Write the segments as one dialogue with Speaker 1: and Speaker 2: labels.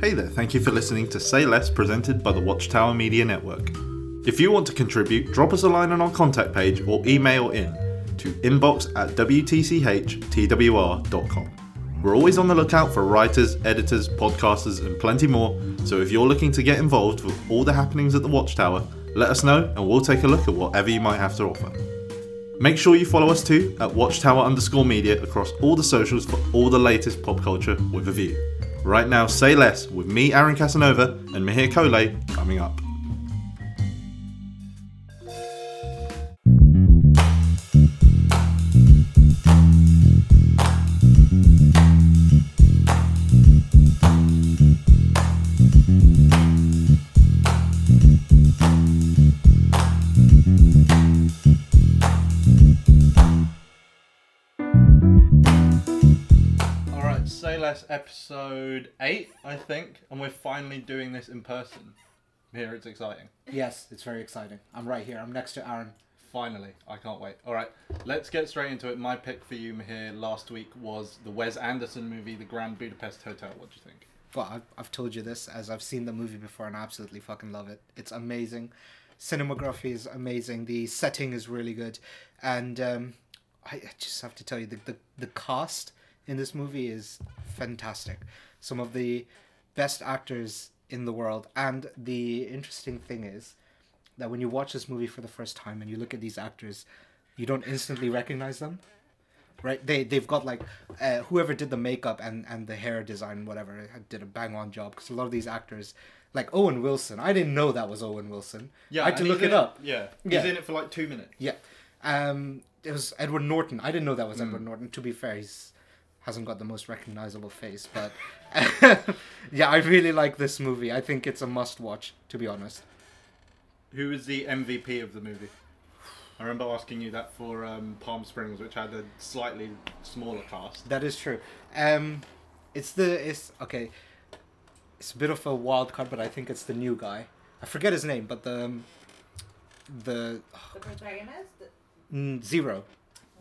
Speaker 1: Hey there, thank you for listening to Say Less presented by the Watchtower Media Network. If you want to contribute, drop us a line on our contact page or email in to inbox at wtchtwr.com. We're always on the lookout for writers, editors, podcasters, and plenty more, so if you're looking to get involved with all the happenings at the Watchtower, let us know and we'll take a look at whatever you might have to offer. Make sure you follow us too at Watchtower underscore media across all the socials for all the latest pop culture with a view. Right now, Say Less with me, Aaron Casanova, and Mihir Kole coming up. Episode 8, I think, and we're finally doing this in person. Here, it's exciting.
Speaker 2: Yes, it's very exciting. I'm right here. I'm next to Aaron.
Speaker 1: Finally, I can't wait. All right, let's get straight into it. My pick for you here last week was the Wes Anderson movie, The Grand Budapest Hotel. What do you think?
Speaker 2: Well, I've, I've told you this as I've seen the movie before and I absolutely fucking love it. It's amazing. Cinematography is amazing. The setting is really good. And um, I I just have to tell you, the, the, the cast in this movie is fantastic. Some of the best actors in the world. And the interesting thing is that when you watch this movie for the first time and you look at these actors, you don't instantly recognize them. right? They they've got like uh, whoever did the makeup and and the hair design, whatever, did a bang on job because a lot of these actors, like Owen Wilson, I didn't know that was Owen Wilson. Yeah, I had to look it up.
Speaker 1: Yeah, he's
Speaker 2: Yeah.
Speaker 1: in it for like two minutes.
Speaker 2: Yeah, um, it was Edward Norton. I didn't know that was Edward Norton. To be fair, he's hasn't got the most recognizable face, but yeah, I really like this movie. I think it's a must watch. To be honest.
Speaker 1: Who is the MVP of the movie? I remember asking you that for um, Palm Springs, which had a slightly smaller cast.
Speaker 2: That is true. Um, it's the it's okay. It's a bit of a wild card, but I think it's the new guy. I forget his name, but the um, the
Speaker 3: The protagonist?
Speaker 2: mm, zero.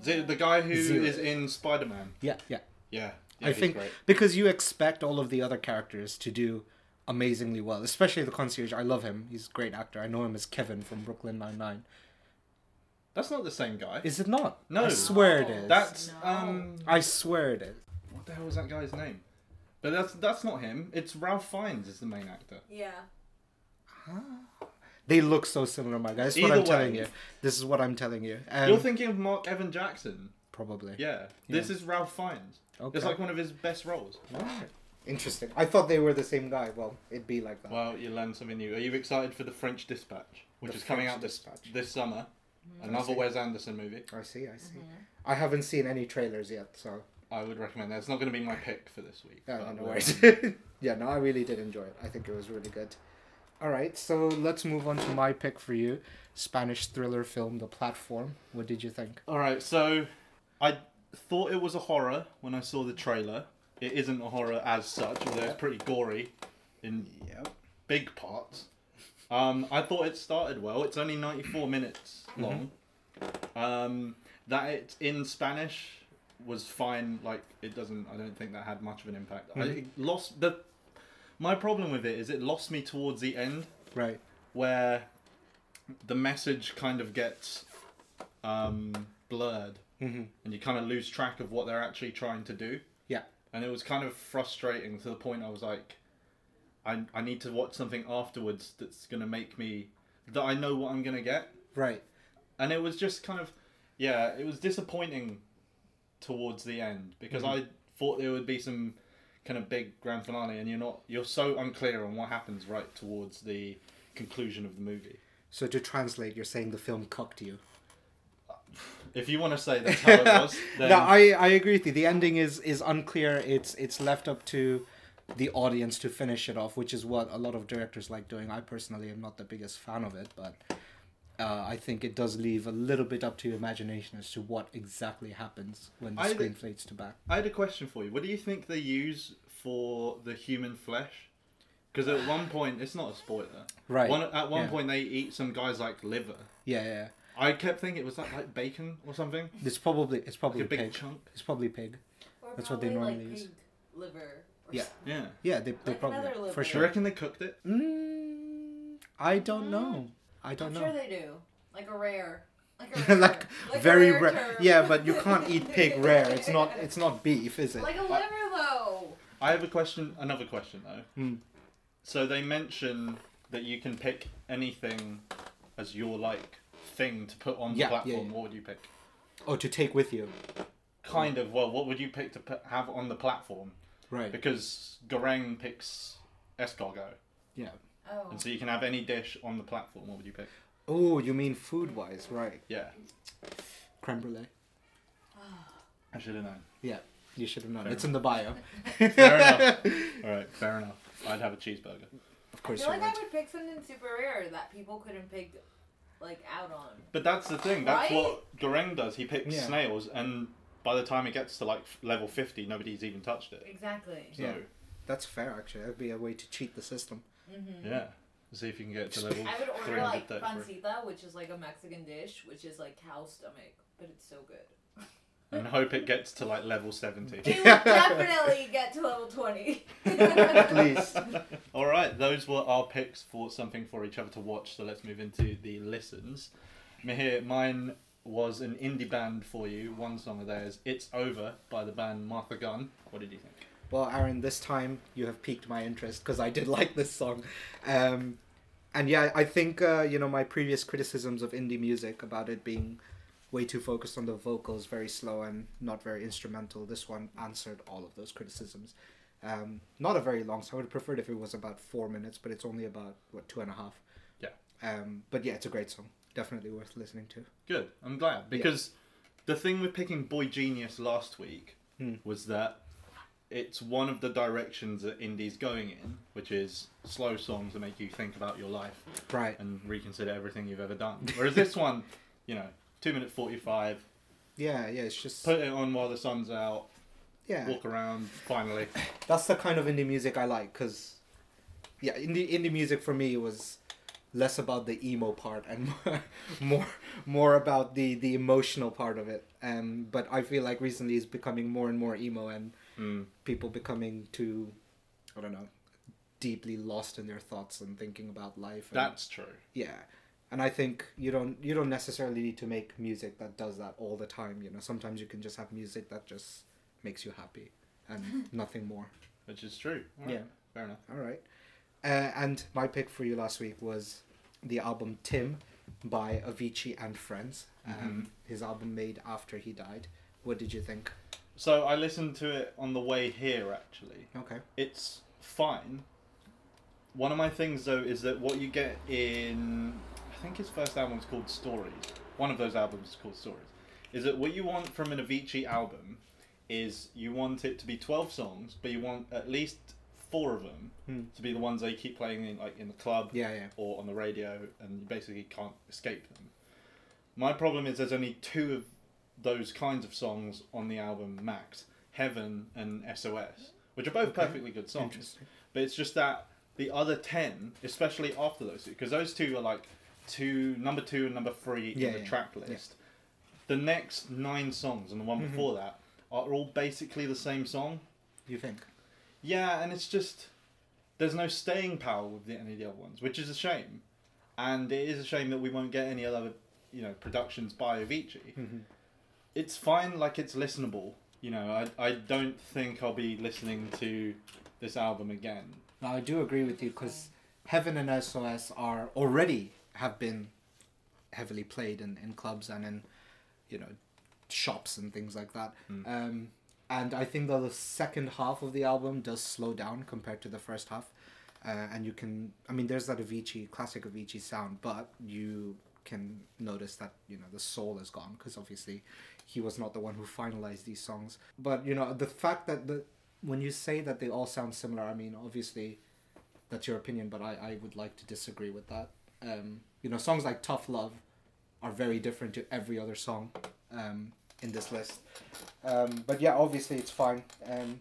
Speaker 1: The, the guy who is
Speaker 2: Zero.
Speaker 1: in Spider Man.
Speaker 2: Yeah, yeah.
Speaker 1: Yeah, yeah
Speaker 2: I think
Speaker 1: great.
Speaker 2: because you expect all of the other characters to do amazingly well, especially the concierge. I love him. He's a great actor. I know him as Kevin from Brooklyn Nine Nine.
Speaker 1: That's not the same guy.
Speaker 2: Is it not?
Speaker 1: No.
Speaker 2: I swear it is.
Speaker 1: That's
Speaker 3: No.
Speaker 1: um.
Speaker 2: I swear it is.
Speaker 1: What the hell is that guy's name? But that's that's not him. It's Ralph Fiennes is the main actor.
Speaker 3: Yeah. Huh?
Speaker 2: They look so similar, my guy. That's what I'm telling you. This is what I'm telling you. Um,
Speaker 1: You're thinking of Marc Evan Jackson.
Speaker 2: probably.
Speaker 1: Yeah, this is Ralph Fiennes.
Speaker 2: Okay.
Speaker 1: It's like one of his best roles.
Speaker 2: Alright. Interesting. I thought they were the same guy. Well, it'd be like that.
Speaker 1: Well, you learn something new. Are you excited for the French Dispatch, which
Speaker 2: The
Speaker 1: is coming
Speaker 2: French
Speaker 1: out this
Speaker 2: Dispatch.
Speaker 1: this summer?
Speaker 2: I
Speaker 1: Another. Wes Anderson movie.
Speaker 2: I see. I see. I haven't seen any trailers yet, so
Speaker 1: I would recommend that. It's not going to be my pick for this week.
Speaker 2: yeah, no
Speaker 1: um,
Speaker 2: worries. yeah, no, I really did enjoy it. I think it was really good. All right, so let's move on to my pick for you, Spanish thriller film, The Platform. What did you think?
Speaker 1: All right, so I thought it was a horror when I saw the trailer. It isn't a horror as such, although it's pretty gory in
Speaker 2: Yep.
Speaker 1: big parts. Um, I thought it started well. It's only 94 minutes long. Um, that it's in Spanish was fine. Like it doesn't. I don't think that had much of an impact. I it lost the. My problem with it is it lost me towards the end
Speaker 2: Right.
Speaker 1: where the message kind of gets um, blurred
Speaker 2: Mm-hmm.
Speaker 1: and you kind of lose track of what they're actually trying to do.
Speaker 2: Yeah.
Speaker 1: And it was kind of frustrating to the point I was like, I, I need to watch something afterwards that's going to make me, that I know what I'm going to get.
Speaker 2: Right.
Speaker 1: And it was just kind of, yeah, it was disappointing towards the end because I thought there would be some kind of big grand finale and you're not, you're so unclear on what happens right towards the conclusion of the movie.
Speaker 2: So to translate, you're saying the film cocked you.
Speaker 1: If you want to say that's how it was, then
Speaker 2: no, I, I agree with you. The ending is is unclear. It's it's left up to the audience to finish it off, which is what a lot of directors like doing. I personally am not the biggest fan of it, but uh, I think it does leave a little bit up to your imagination as to what exactly happens when the
Speaker 1: I-
Speaker 2: screen fades to back.
Speaker 1: I had a question for you. What do you think they use for the human flesh? Because at one point, it's not a spoiler.
Speaker 2: Right.
Speaker 1: One, at one
Speaker 2: yeah.
Speaker 1: point, they eat some guy's like liver.
Speaker 2: Yeah, yeah. Yeah.
Speaker 1: I kept thinking, it was that like bacon or something?
Speaker 2: It's probably it's
Speaker 1: Like
Speaker 2: probably
Speaker 1: a big
Speaker 2: pig.
Speaker 1: chunk.
Speaker 2: It's probably pig.
Speaker 3: Or
Speaker 2: That's what they normally
Speaker 3: like,
Speaker 2: use.
Speaker 3: pig liver
Speaker 2: Yeah.
Speaker 1: Yeah.
Speaker 2: Yeah, they, they
Speaker 3: Like
Speaker 2: probably
Speaker 3: another
Speaker 2: for
Speaker 3: little
Speaker 1: Do you
Speaker 2: sure.
Speaker 1: reckon they cooked it?
Speaker 2: Mm, I don't know. I don't know.
Speaker 3: I'm
Speaker 2: know.
Speaker 3: sure they do. Like a rare. Like a rare.
Speaker 2: like,
Speaker 3: a
Speaker 2: very
Speaker 3: rare
Speaker 2: rare.
Speaker 3: term.
Speaker 2: Yeah, but you can't eat pig rare. It's not. It's not beef, is it?
Speaker 3: Like a liver though.
Speaker 1: I have a question. Another question though.
Speaker 2: Hmm.
Speaker 1: So they mention that you can pick anything as your like thing to put on the
Speaker 2: Yeah, yeah,
Speaker 1: platform.
Speaker 2: yeah.
Speaker 1: What would you pick?
Speaker 2: Oh, to take with you.
Speaker 1: Kind of. Well, what would you pick to put, have on the platform?
Speaker 2: Right.
Speaker 1: Because Goreng picks escargot,
Speaker 2: Yeah.
Speaker 3: Oh.
Speaker 1: and so you can have any dish on the platform. What would you pick?
Speaker 2: Oh, you mean food wise, right?
Speaker 1: Yeah,
Speaker 2: Creme brulee. Ah.
Speaker 1: I should have known.
Speaker 2: Yeah, you should have known.
Speaker 1: Fair
Speaker 2: it's in the bio.
Speaker 1: Fair enough. All right, fair enough. I'd have a cheeseburger.
Speaker 2: Of
Speaker 3: I
Speaker 2: course
Speaker 3: feel
Speaker 2: you
Speaker 3: like I
Speaker 2: would.
Speaker 3: would pick something super rare that people couldn't pick, like out on.
Speaker 1: But that's the thing. That's
Speaker 3: Right?
Speaker 1: what Goreng does. He picks
Speaker 2: Yeah.
Speaker 1: snails, and by the time it gets to like level fifty, nobody's even touched it.
Speaker 3: Exactly.
Speaker 1: So
Speaker 2: Yeah. That's fair, actually. That'd be a way to cheat the system.
Speaker 3: Mm-hmm.
Speaker 1: yeah, see if you can get to level
Speaker 3: I would order like
Speaker 1: hundred thirty-three,
Speaker 3: pancita, which is like a Mexican dish, which is like cow stomach, but it's so good.
Speaker 1: And hope it gets to like level seventy.
Speaker 3: It will definitely get to level twenty.
Speaker 2: At least.
Speaker 1: All right, those were our picks for something for each other to watch. So let's move into the listens. Mihir, mine was an indie band for you. One song of theirs, "It's Over" by the band Martha Gunn. What did you think?
Speaker 2: Well, Aaron, this time you have piqued my interest because I did like this song. Um, and yeah, I think, uh, you know, my previous criticisms of indie music about it being way too focused on the vocals, very slow and not very instrumental, this one answered all of those criticisms. Um, not a very long song. I would have preferred if it was about four minutes, but it's only about, what, two and a half.
Speaker 1: Yeah.
Speaker 2: Um, but yeah, it's a great song. Definitely worth listening to.
Speaker 1: Good. I'm glad because the thing with picking Boy Genius last week
Speaker 2: Hmm.
Speaker 1: was that it's one of the directions that indie's going in, which is slow songs that make you think about your life
Speaker 2: Right.
Speaker 1: and reconsider everything you've ever done. Whereas this one, you know, two minute forty five,
Speaker 2: Yeah, yeah, it's just.
Speaker 1: put it on while the sun's out,
Speaker 2: yeah.
Speaker 1: walk around. Finally,
Speaker 2: that's the kind of indie music I like because yeah indie indie music for me was less about the emo part and more more about the the emotional part of it um but I feel like recently it's becoming more and more emo and
Speaker 1: mm,
Speaker 2: people becoming too I don't know deeply lost in their thoughts and thinking about life and,
Speaker 1: that's true.
Speaker 2: yeah and I think you don't you don't necessarily need to make music that does that all the time you know sometimes you can just have music that just makes you happy and nothing more
Speaker 1: Which is true. All right,
Speaker 2: Yeah.
Speaker 1: fair enough.
Speaker 2: All right. Uh, and my pick for you last week was the album Tim by Avicii and Friends. Um,
Speaker 1: Mhm.
Speaker 2: His album made after he died. What did you think?
Speaker 1: So I listened to it on the way here. Actually,
Speaker 2: Okay.
Speaker 1: it's fine. One of my things though is that what you get in, I think his first album is called Stories. One of those albums is called Stories. Is that what you want from an Avicii album? Is you want it to be twelve songs, but you want at least four of them
Speaker 2: Hmm.
Speaker 1: to be the ones they keep playing in like in the club
Speaker 2: Yeah, yeah.
Speaker 1: or on the radio, and you basically can't escape them. My problem is there's only two of those kinds of songs on the album max Heaven and SOS, which are both
Speaker 2: Okay.
Speaker 1: perfectly good songs. But it's just that the other 10, especially after those two, because those two are like two, number two and number three
Speaker 2: Yeah,
Speaker 1: in the
Speaker 2: yeah,
Speaker 1: track
Speaker 2: yeah.
Speaker 1: list. The next nine songs and the one
Speaker 2: Mhm.
Speaker 1: before that are all basically the same song.
Speaker 2: You think?
Speaker 1: Yeah, and it's just there's no staying power with the, any of the other ones, which is a shame. And it is a shame that we won't get any other, you know, productions by Avicii.
Speaker 2: Mhm.
Speaker 1: It's fine, like it's listenable. You know, I I don't think I'll be listening to this album again.
Speaker 2: No, I do agree with you because Heaven and SOS are already have been heavily played in, in clubs and in you know shops and things like that.
Speaker 1: Mm.
Speaker 2: Um, and I think that the second half of the album does slow down compared to the first half. Uh, and you can, I mean, there's that Avicii, classic Avicii sound, but you can notice that, you know, the soul is gone because obviously he was not the one who finalized these songs. But, you know, the fact that the, when you say that they all sound similar, I mean, obviously that's your opinion, but I, I would like to disagree with that. Um, you know, songs like Tough Love are very different to every other song um, in this list. Um, but yeah, obviously it's fine. Um,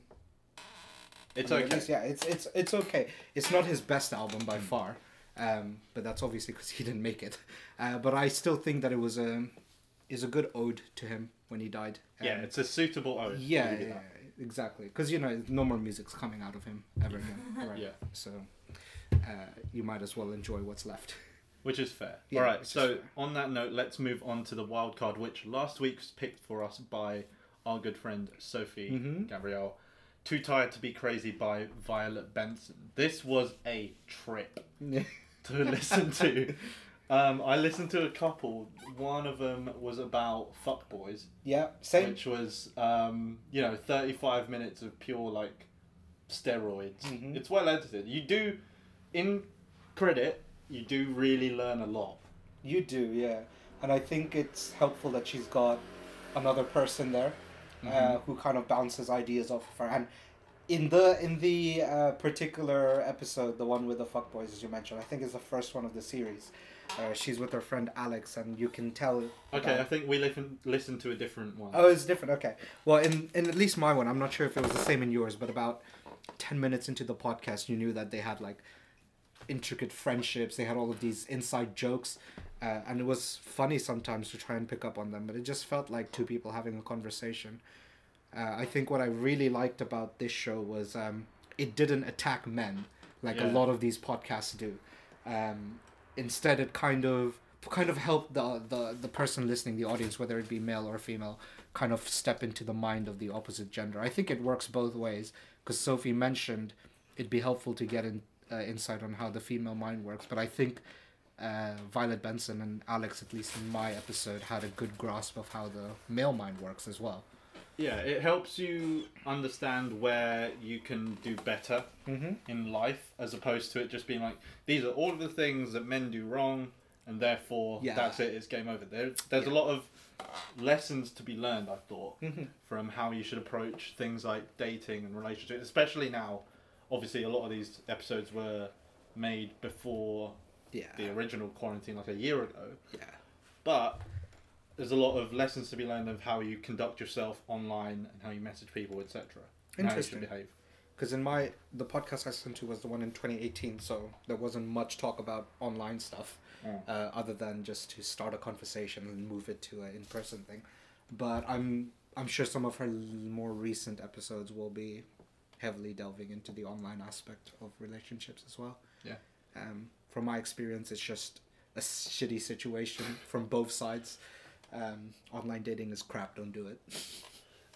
Speaker 1: It's
Speaker 2: I mean,
Speaker 1: okay.
Speaker 2: least, yeah, it's it's it's okay. It's not his best album by far, um, but that's obviously because he didn't make it. Uh, but I still think that it was a is a good ode to him when he died.
Speaker 1: Yeah,
Speaker 2: Um,
Speaker 1: it's a suitable ode.
Speaker 2: yeah,
Speaker 1: I'll give you
Speaker 2: yeah,
Speaker 1: that.
Speaker 2: Exactly. Because you know, no more music's coming out of him ever again. Right.
Speaker 1: Yeah.
Speaker 2: So, uh, you might as well enjoy what's left.
Speaker 1: Which is fair.
Speaker 2: Yeah,
Speaker 1: All right. So on that note, let's move on to the wild card, which last week was picked for us by our good friend Sophie
Speaker 2: Mhm.
Speaker 1: Gabrielle. Too tired to be crazy by Violet Benson. This was a trip to listen to. Um, I listened to a couple. One of them was about fuckboys,
Speaker 2: yeah. Same.
Speaker 1: which was um, you know thirty five minutes of pure like steroids.
Speaker 2: Mhm.
Speaker 1: It's well edited. You do, in credit, you do really learn a lot.
Speaker 2: You do, yeah. And I think it's helpful that she's got another person there uh,
Speaker 1: Mhm.
Speaker 2: who kind of bounces ideas off of her. And in the in the uh, particular episode, the one with the fuckboys, as you mentioned, I think is the first one of the series. Uh, she's with her friend Alex, and you can tell.
Speaker 1: Okay, I think we listen listened to a different one.
Speaker 2: Oh, it's different. Okay. Well, in in at least my one, I'm not sure if it was the same in yours, but about ten minutes into the podcast, you knew that they had like intricate friendships. They had all of these inside jokes, uh, and it was funny sometimes to try and pick up on them. But it just felt like two people having a conversation. Uh, I think what I really liked about this show was um, it didn't attack men like a lot of these podcasts do. Um, instead, it kind of kind of helped the, the the person listening, the audience, whether it be male or female, kind of step into the mind of the opposite gender. I think it works both ways because Sophie mentioned it'd be helpful to get in, uh, insight on how the female mind works, but I think uh, Violet Benson and Alex, at least in my episode, had a good grasp of how the male mind works as well.
Speaker 1: Yeah, it helps you understand where you can do better
Speaker 2: Mm-hmm.
Speaker 1: in life, as opposed to it just being like these are all of the things that men do wrong, and therefore
Speaker 2: Yeah.
Speaker 1: that's it. It's game over. There, there's a lot of lessons to be learned. I thought
Speaker 2: Mm-hmm.
Speaker 1: from how you should approach things like dating and relationships, especially now. Obviously, a lot of these episodes were made before
Speaker 2: Yeah.
Speaker 1: the original quarantine, like a year ago.
Speaker 2: Yeah.
Speaker 1: But there's a lot of lessons to be learned of how you conduct yourself online and how you message people, etc. And how you should
Speaker 2: Interesting.
Speaker 1: behave.
Speaker 2: Because in my the podcast I listened to was the one in 2018, so there wasn't much talk about online stuff,
Speaker 1: Mm.
Speaker 2: uh, other than just to start a conversation and move it to an in person thing. But I'm I'm sure some of her more recent episodes will be heavily delving into the online aspect of relationships as well.
Speaker 1: Yeah.
Speaker 2: Um, from my experience, it's just a shitty situation from both sides. Um, online dating is crap. Don't do it.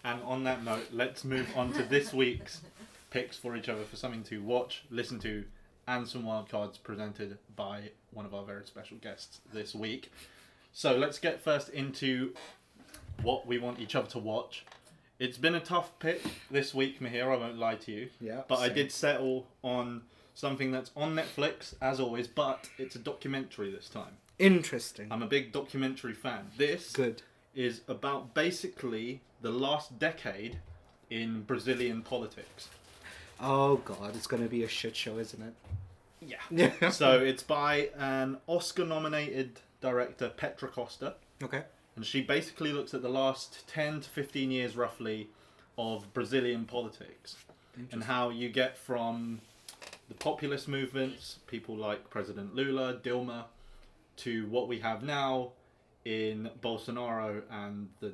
Speaker 1: And on that note, let's move on to this week's picks for each other for something to watch, listen to, and some wildcards presented by one of our very special guests this week. So let's get first into what we want each other to watch. It's been a tough pick this week, Mahir, I won't lie to you.
Speaker 2: Yeah.
Speaker 1: But I did settle on something that's on Netflix, as always, but it's a documentary this time.
Speaker 2: Interesting.
Speaker 1: I'm a big documentary fan. This
Speaker 2: Good.
Speaker 1: is about basically the last decade in Brazilian politics.
Speaker 2: Oh god, it's gonna be a shit show, isn't it?
Speaker 1: Yeah.
Speaker 2: Yeah.
Speaker 1: so it's by an Oscar nominated director, Petra Costa,
Speaker 2: okay.
Speaker 1: and she basically looks at the last 10 to 15 years roughly of Brazilian politics and how you get from the populist movements, people like President Lula, Dilma, to what we have now in Bolsonaro and the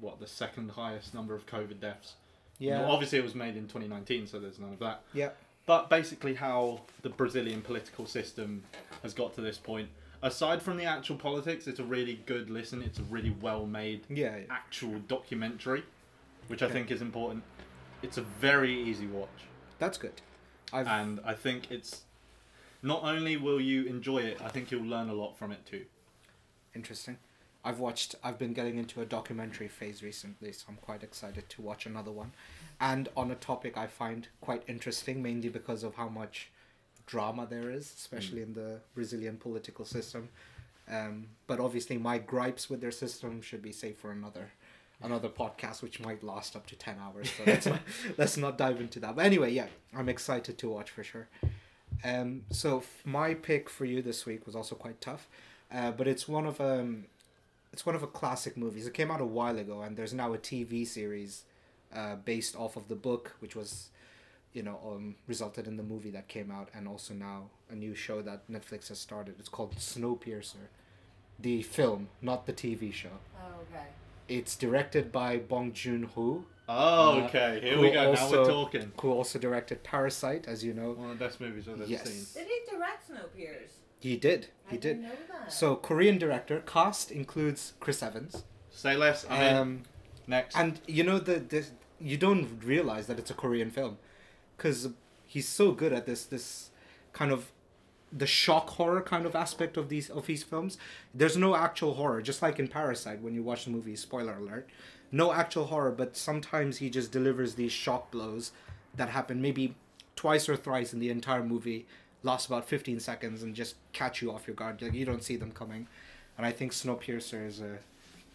Speaker 1: what the second highest number of COVID deaths.
Speaker 2: Yeah.
Speaker 1: Now, obviously, it was made in 2019, so there's none of that.
Speaker 2: yeah.
Speaker 1: But basically, how the Brazilian political system has got to this point. Aside from the actual politics, it's a really good listen. It's a really well made
Speaker 2: Yeah. yeah.
Speaker 1: actual documentary, which I think is important. It's a very easy watch,
Speaker 2: That's good. I've
Speaker 1: and I think it's not only will you enjoy it, I think you'll learn a lot from it too.
Speaker 2: interesting. I've watched. I've been getting into a documentary phase recently, so I'm quite excited to watch another one, and on a topic I find quite interesting, mainly because of how much drama there is, especially in the Brazilian political system. Um, but obviously, my gripes with their system should be saved for another another podcast, which might last up to ten hours. So let's not, let's not dive into that. But anyway, yeah, I'm excited to watch for sure. Um, so f- my pick for you this week was also quite tough, uh, but it's one of um, it's one of a classic movies. It came out a while ago, and there's now a TV series uh, based off of the book, which was, you know, um, resulted in the movie that came out, and also now a new show that Netflix has started. It's called Snowpiercer, the film, not the TV show.
Speaker 3: Oh, okay.
Speaker 2: It's directed by Bong Joon Ho.
Speaker 1: Oh,
Speaker 2: Uh,
Speaker 1: okay. Here
Speaker 2: who
Speaker 1: we go. now we're talking.
Speaker 2: who also directed Parasite, as you know.
Speaker 1: One of the best movies I've ever
Speaker 2: Yes.
Speaker 1: seen.
Speaker 3: Did he direct Snowpiercer?
Speaker 2: He did. He
Speaker 3: I
Speaker 2: did.
Speaker 3: didn't know that.
Speaker 2: So Korean director cast includes Chris Evans.
Speaker 1: Say less. I'm in.
Speaker 2: Um,
Speaker 1: Next.
Speaker 2: and you know the this you don't realize that it's a Korean film because he's so good at this this kind of the shock horror kind of aspect of these of his films. There's no actual horror, just like in Parasite when you watch the movie. Spoiler alert. No actual horror, but sometimes he just delivers these shock blows that happen maybe twice or thrice in the entire movie, last about 15 seconds, and just catch you off your guard. Like you don't see them coming. And I think Snowpiercer is a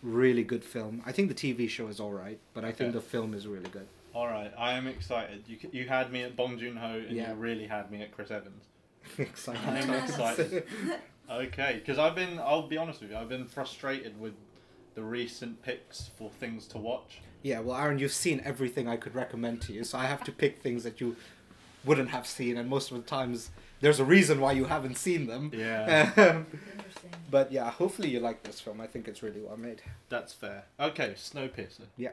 Speaker 2: really good film. I think the TV show is all right, but I think the film is really good.
Speaker 1: All right, I am excited. You you had me at Bong Joon Ho, and
Speaker 2: Yeah.
Speaker 1: you really had me at Chris Evans.
Speaker 2: Exciting
Speaker 1: I'm excited. Okay, because I've been. I'll be honest with you. I've been frustrated with the recent picks for things to watch.
Speaker 2: yeah, well, Aaron, you've seen everything I could recommend to you, so I have to pick things that you wouldn't have seen, and most of the times there's a reason why you haven't seen them.
Speaker 1: Yeah,
Speaker 3: Interesting.
Speaker 2: but yeah, hopefully you like this film. I think it's really well made.
Speaker 1: that's fair. Okay, Snowpiercer.
Speaker 2: Yeah.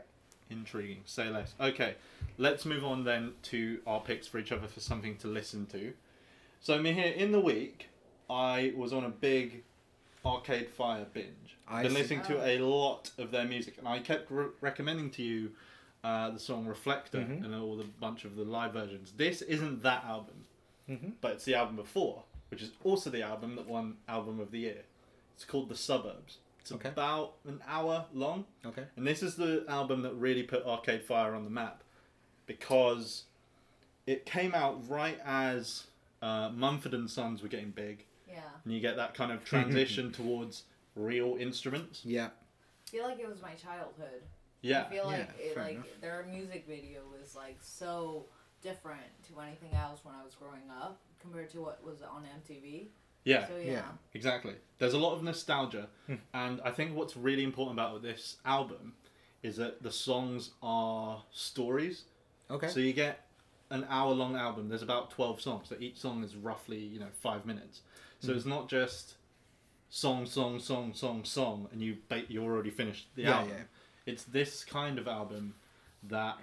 Speaker 1: Intriguing. Say less. Okay, let's move on then to our picks for each other for something to listen to. So, Mihir, in the week, I was on a big Arcade Fire binge.
Speaker 2: I've
Speaker 1: been
Speaker 2: see.
Speaker 1: listening to a lot of their music, and I kept re- recommending to you uh, the song Reflector
Speaker 2: Mhm.
Speaker 1: and all the bunch of the live versions. This isn't that album,
Speaker 2: Mm-hmm.
Speaker 1: but it's the album before, which is also the album that won Album of the Year. It's called The Suburbs. It's
Speaker 2: Okay.
Speaker 1: about an hour long.
Speaker 2: Okay.
Speaker 1: And this is the album that really put Arcade Fire on the map because it came out right as uh, Mumford and Sons were getting big,
Speaker 3: Yeah.
Speaker 1: and you get that kind of transition towards real instruments.
Speaker 2: Yeah.
Speaker 3: I feel like it was my childhood.
Speaker 1: Yeah,
Speaker 3: I feel like
Speaker 2: Yeah,
Speaker 3: it, like
Speaker 2: enough.
Speaker 3: their music video was like so different to anything else when I was growing up compared to what was on MTV.
Speaker 1: yeah,
Speaker 3: So yeah.
Speaker 2: Yeah.
Speaker 1: exactly. There's a lot of nostalgia,
Speaker 2: Hmm.
Speaker 1: and I think what's really important about this album is that the songs are stories.
Speaker 2: Okay.
Speaker 1: So you get an hour long album. There's about twelve songs. So each song is roughly you know five minutes. So
Speaker 2: Mhm.
Speaker 1: it's not just song, song, song, song, song, and you ba- you already finished the
Speaker 2: yeah,
Speaker 1: album.
Speaker 2: yeah.
Speaker 1: It's this kind of album that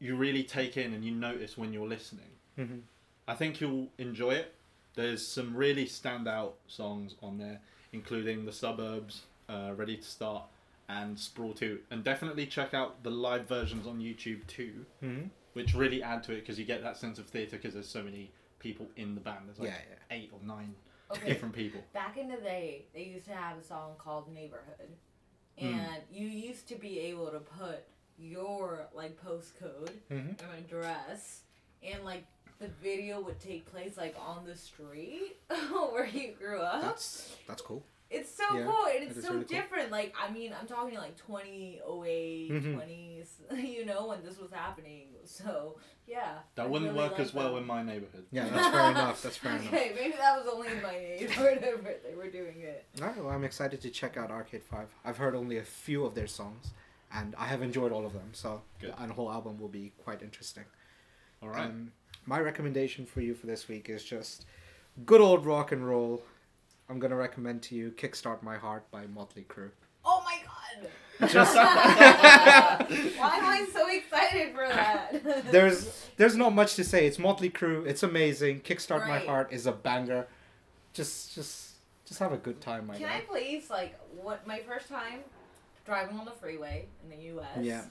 Speaker 1: you really take in and you notice when you're listening.
Speaker 2: Mm-hmm.
Speaker 1: I think you'll enjoy it. There's some really standout songs on there, including The Suburbs, uh, Ready to Start, and Sprawl 2. And definitely check out the live versions on YouTube too,
Speaker 2: Mm-hmm.
Speaker 1: Which really add to it because you get that sense of theatre because there's so many people in the band. There's like
Speaker 2: Yeah, yeah.
Speaker 1: eight or nine
Speaker 3: Okay.
Speaker 1: different people.
Speaker 3: Back in the day, they used to have a song called Neighborhood,
Speaker 1: Hmm.
Speaker 3: and you used to be able to put your like postcode
Speaker 2: Mm-hmm.
Speaker 3: and address, and like the video would take place like on the street where you grew up.
Speaker 2: That's that's cool.
Speaker 3: It's so
Speaker 2: Yeah,
Speaker 3: cool and it's so
Speaker 2: really cool.
Speaker 3: different. Like I mean, I'm talking like 2008,
Speaker 2: Mhm.
Speaker 3: 20s, you know, when this was happening. So yeah.
Speaker 1: That
Speaker 3: I
Speaker 1: wouldn't
Speaker 3: really
Speaker 1: work as well
Speaker 3: them.
Speaker 1: in my neighbourhood.
Speaker 2: Yeah, that's fair enough. That's fair enough.
Speaker 3: Okay, maybe that was only in my neighborhood where they were doing it.
Speaker 2: All right, well, I'm excited to check out Arcade Fire. I've heard only a few of their songs, and I have enjoyed all of them. So,
Speaker 1: Good.
Speaker 2: and the whole album will be quite interesting.
Speaker 1: All right.
Speaker 2: Um, my recommendation for you for this week is just good old rock and roll. I'm gonna recommend to you "Kickstart My Heart" by Motley Crue.
Speaker 3: Oh my god!
Speaker 2: Just-
Speaker 3: Why am I so excited for that?
Speaker 2: There's there's not much to say. It's Motley Crue. It's amazing. "Kickstart My Heart" is a banger. Just just just have a good time, my
Speaker 3: Can
Speaker 2: guy.
Speaker 3: I please like what my first time driving on the freeway in the U.S.
Speaker 2: Yeah.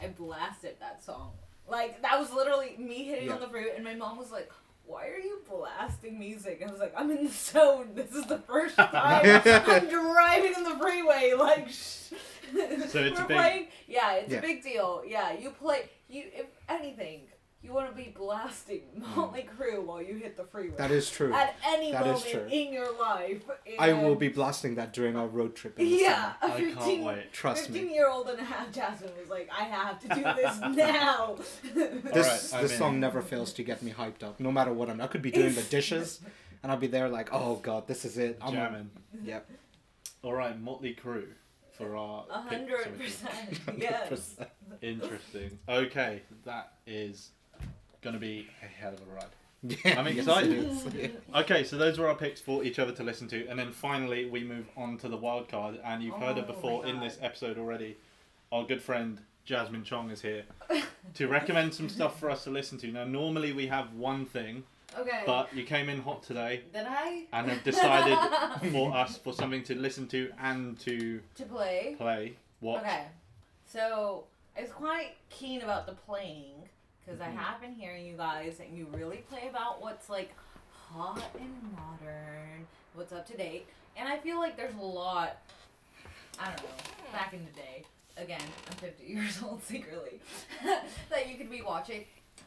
Speaker 3: I blasted that song. Like that was literally me hitting
Speaker 2: Yeah.
Speaker 3: on the freeway, and my mom was like, "Why are you blasting music?" I was like, "I'm in the zone. This is the first time I'm driving in the freeway." Like, sh-
Speaker 1: So it's a
Speaker 3: we're
Speaker 1: big-
Speaker 3: playing. Yeah, it's
Speaker 2: Yeah.
Speaker 3: a big deal. Yeah, you play. You if anything, you want to be blasting hmm. Motley Crue while you hit the freeway.
Speaker 2: That is true.
Speaker 3: At any
Speaker 2: That is
Speaker 3: moment
Speaker 2: true.
Speaker 3: in your life.
Speaker 2: I will be blasting that during our road trip. In the
Speaker 3: Yeah,
Speaker 2: summer.
Speaker 3: a
Speaker 1: I
Speaker 3: 15,
Speaker 1: can't wait.
Speaker 2: Trust me.
Speaker 3: 15 year old and a half Jasmine was like, I have to do this now.
Speaker 2: This
Speaker 1: Alright, I'm
Speaker 2: this
Speaker 1: in.
Speaker 2: song never fails to get me hyped up, no matter what I'm. I could be doing the dishes, and I'll be there like, oh god, this is it. I'm
Speaker 1: Jamming.
Speaker 2: Yep.
Speaker 1: All right, Motley Crue for our
Speaker 3: A
Speaker 1: pick, so
Speaker 3: hundred percent. Yes.
Speaker 1: Interesting. Okay, that is gonna be a hell of a ride.
Speaker 2: Yeah,
Speaker 1: I'm excited.
Speaker 2: Yeah.
Speaker 1: Okay, so those were our picks for each other to listen to, and then finally we move on to the wild card. And you've heard it
Speaker 3: Oh my
Speaker 1: before in this episode already. Our good friend Jasmine Chong is here to recommend some stuff for us to listen to. Now, normally we have one thing,
Speaker 3: Okay.
Speaker 1: but you came in hot today
Speaker 3: Did I?
Speaker 1: and have decided for us for something to listen to and to
Speaker 3: to play.
Speaker 1: play. What?
Speaker 3: Okay. So I was quite keen about the playing because
Speaker 1: Mhm.
Speaker 3: I have been hearing you guys and you really play about what's like hot and modern, what's up to date, and I feel like there's a lot. I don't know. Back in the day, again, I'm 50 years old secretly, that you could be watching.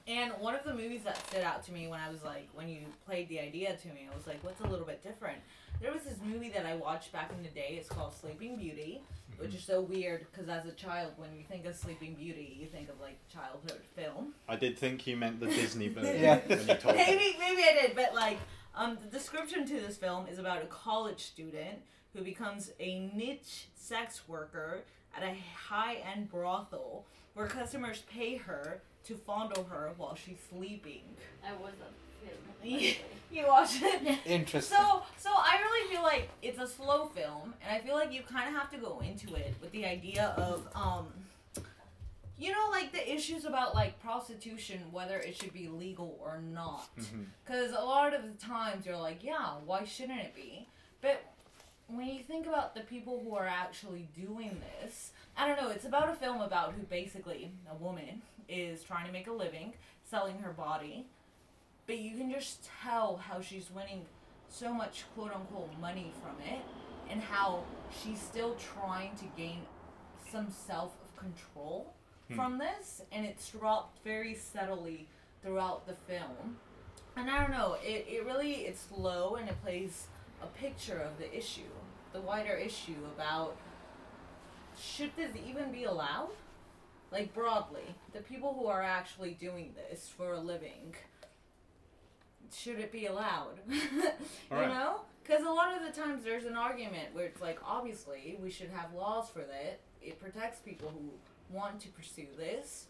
Speaker 3: And one of the movies that stood out to me when I was like, when you played the idea to me, I was like, what's a little bit different? There was this movie that I watched back in the day. It's called Sleeping Beauty, which is so weird because as a child, when you think of Sleeping Beauty, you think of like childhood film.
Speaker 1: I did think you meant the Disney version
Speaker 2: Yeah.
Speaker 1: when me.
Speaker 3: Maybe, maybe I did, but like, um, the description to this film is about a college student who becomes a niche sex worker at a high-end brothel where customers pay her to fondle her while she's sleeping.
Speaker 4: I was that film. by the
Speaker 3: Yeah.
Speaker 4: way.
Speaker 3: You watch it?
Speaker 2: Interesting.
Speaker 3: So, so I really feel like it's a slow film, and I feel like you kind of have to go into it with the idea of, um, you know, like the issues about like prostitution, whether it should be legal or not. Because a lot of the times you're like, yeah, why shouldn't it be? But when you think about the people who are actually doing this, I don't know, it's about a film about who basically, a woman, is trying to make a living selling her body. But you can just tell how she's winning so much quote unquote money from it and how she's still trying to gain some self control
Speaker 1: Hmm.
Speaker 3: from this and it's dropped very subtly throughout the film and i don't know it, it really it's slow and it plays a picture of the issue the wider issue about should this even be allowed like broadly the people who are actually doing this for a living should it be allowed you
Speaker 1: Alright.
Speaker 3: know because a lot of the times there's an argument where it's like obviously we should have laws for that it protects people who want to pursue this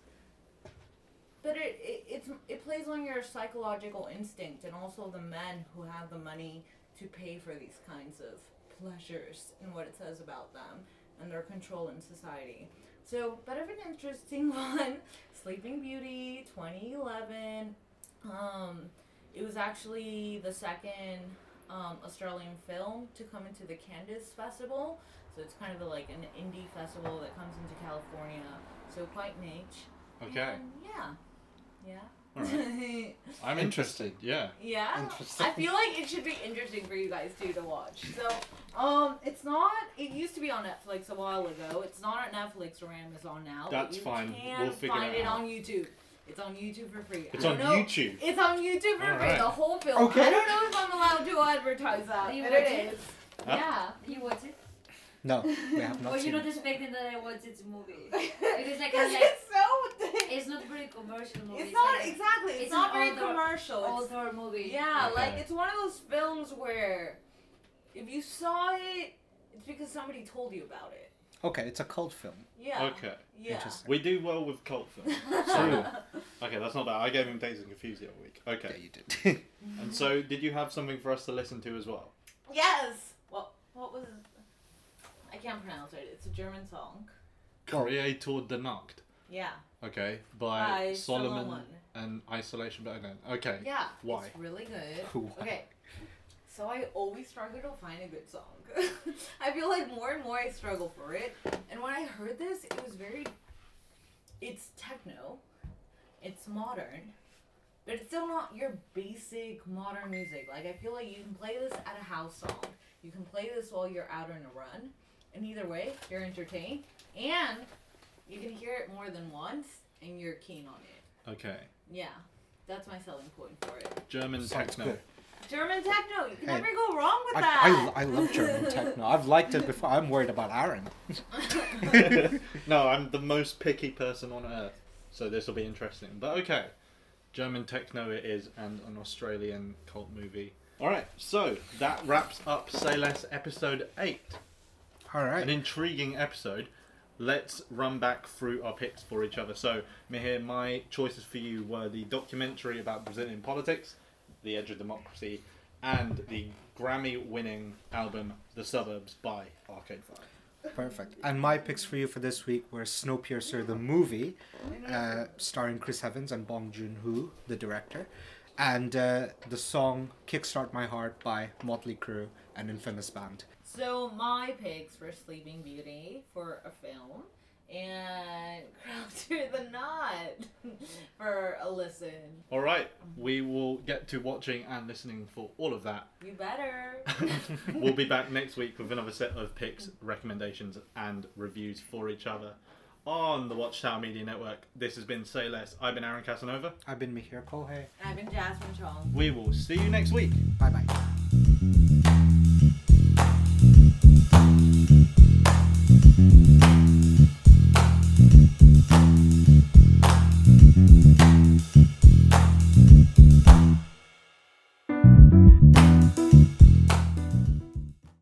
Speaker 3: but it, it it's it plays on your psychological instinct and also the men who have the money to pay for these kinds of pleasures and what it says about them and their control in society. So, but of an interesting one, Sleeping Beauty, 2011. Um, it was actually the second um, Australian film to come into the Candice Festival. So it's kind of a, like an indie festival that comes into California. So quite niche.
Speaker 1: Okay.
Speaker 3: And yeah. Yeah.
Speaker 1: Alright. I'm interested. Yeah.
Speaker 3: Yeah.
Speaker 2: Interesting.
Speaker 3: I feel like it should be interesting for you guys too to watch. So, um, it's not. It used to be on Netflix a while ago. It's not on Netflix or Amazon now.
Speaker 1: That's
Speaker 3: you
Speaker 1: fine.
Speaker 3: Can
Speaker 1: We'll figure
Speaker 3: find
Speaker 1: it
Speaker 3: it, on YouTube. It's on YouTube for free.
Speaker 1: It's
Speaker 3: I
Speaker 1: on
Speaker 3: don't know-
Speaker 1: YouTube.
Speaker 3: It's on YouTube for free.
Speaker 1: Alright.
Speaker 3: The whole film.
Speaker 2: Okay.
Speaker 3: I don't know if I'm allowed to advertise that,
Speaker 4: You
Speaker 3: but
Speaker 4: watch
Speaker 3: it
Speaker 4: it?
Speaker 3: is.
Speaker 1: Huh?
Speaker 3: Yeah.
Speaker 4: You watch it?
Speaker 2: No, we have not
Speaker 4: Or
Speaker 2: seen
Speaker 4: you're not
Speaker 2: it.
Speaker 4: expecting that I watch this movie? It is like a,
Speaker 3: Because
Speaker 4: like
Speaker 3: it's so.
Speaker 4: It's not very commercial movie.
Speaker 3: It's not
Speaker 4: like
Speaker 3: exactly. It's,
Speaker 4: it's
Speaker 3: not
Speaker 4: an
Speaker 3: very
Speaker 4: older-
Speaker 3: commercial.
Speaker 4: an
Speaker 3: It's
Speaker 4: older movie.
Speaker 3: Yeah,
Speaker 1: Okay.
Speaker 3: like it's one of those films where if you saw it, it's because somebody told you about it.
Speaker 2: Okay, it's a cult film.
Speaker 3: Yeah.
Speaker 1: Okay.
Speaker 3: Yeah.
Speaker 1: We do well with cult films. So, okay, that's not bad. I gave him Dazed and Confused the other week. Okay.
Speaker 2: Yeah, you did.
Speaker 1: And so, did you have something for us to listen to as well?
Speaker 3: yes. What? What was? I can't pronounce it. It's a German song.
Speaker 2: Well-
Speaker 1: Creator de Nacht.
Speaker 3: Yeah.
Speaker 1: Okay, by,
Speaker 3: By
Speaker 1: Solomon,
Speaker 3: Solomon.
Speaker 1: and Isolation Battalion. Okay.
Speaker 3: Yeah.
Speaker 1: Why?
Speaker 3: It's really good.
Speaker 2: Why?
Speaker 3: Okay. So I always struggle to find a good song. I feel like more and more I struggle for it. And when I heard this, it was very. It's techno. It's modern. But it's still not your basic modern music. Like I feel like you can play this at a house song. You can play this while you're out on a run. And either way, you're entertained. And you can hear it more than once and you're keen on it.
Speaker 1: Okay.
Speaker 3: Yeah. That's my selling point for it.
Speaker 1: German
Speaker 2: Sounds
Speaker 1: techno.
Speaker 2: good.
Speaker 3: German techno. You can
Speaker 2: Hey,
Speaker 3: never go wrong with
Speaker 2: I,
Speaker 3: that.
Speaker 2: I, I love German techno. I've liked it before. I'm worried about Aaron.
Speaker 1: no, I'm the most picky person on earth, so this will be interesting. But okay, German techno it is, and an Australian cult movie. All right, so that wraps up Say Less episode eight.
Speaker 2: All right.
Speaker 1: An intriguing episode. Let's run back through our picks for each other. So, Mihir, my choices for you were the documentary about Brazilian politics, The Edge of Democracy, and the Grammy winning album The Suburbs by Arcade Fire.
Speaker 2: Perfect. And my picks for you for this week were Snowpiercer the movie, uh, starring Chris Evans and Bong Joon Ho, the director, and uh, the song "Kickstart My Heart" by Motley Crue, an infamous band.
Speaker 3: So my picks were Sleeping Beauty for a film and Crowd to the Knot for a listen.
Speaker 1: All right, we will get to watching and listening for all of that.
Speaker 3: You better.
Speaker 1: we'll be back next week with another set of picks, recommendations, and reviews for each other on the Watchtower Media Network. This has been Say Less. I've been Aaron Casanova.
Speaker 2: I've been Mihir Kohei.
Speaker 3: I've been Jasmine Chong.
Speaker 1: We will see you next week.
Speaker 2: Bye bye.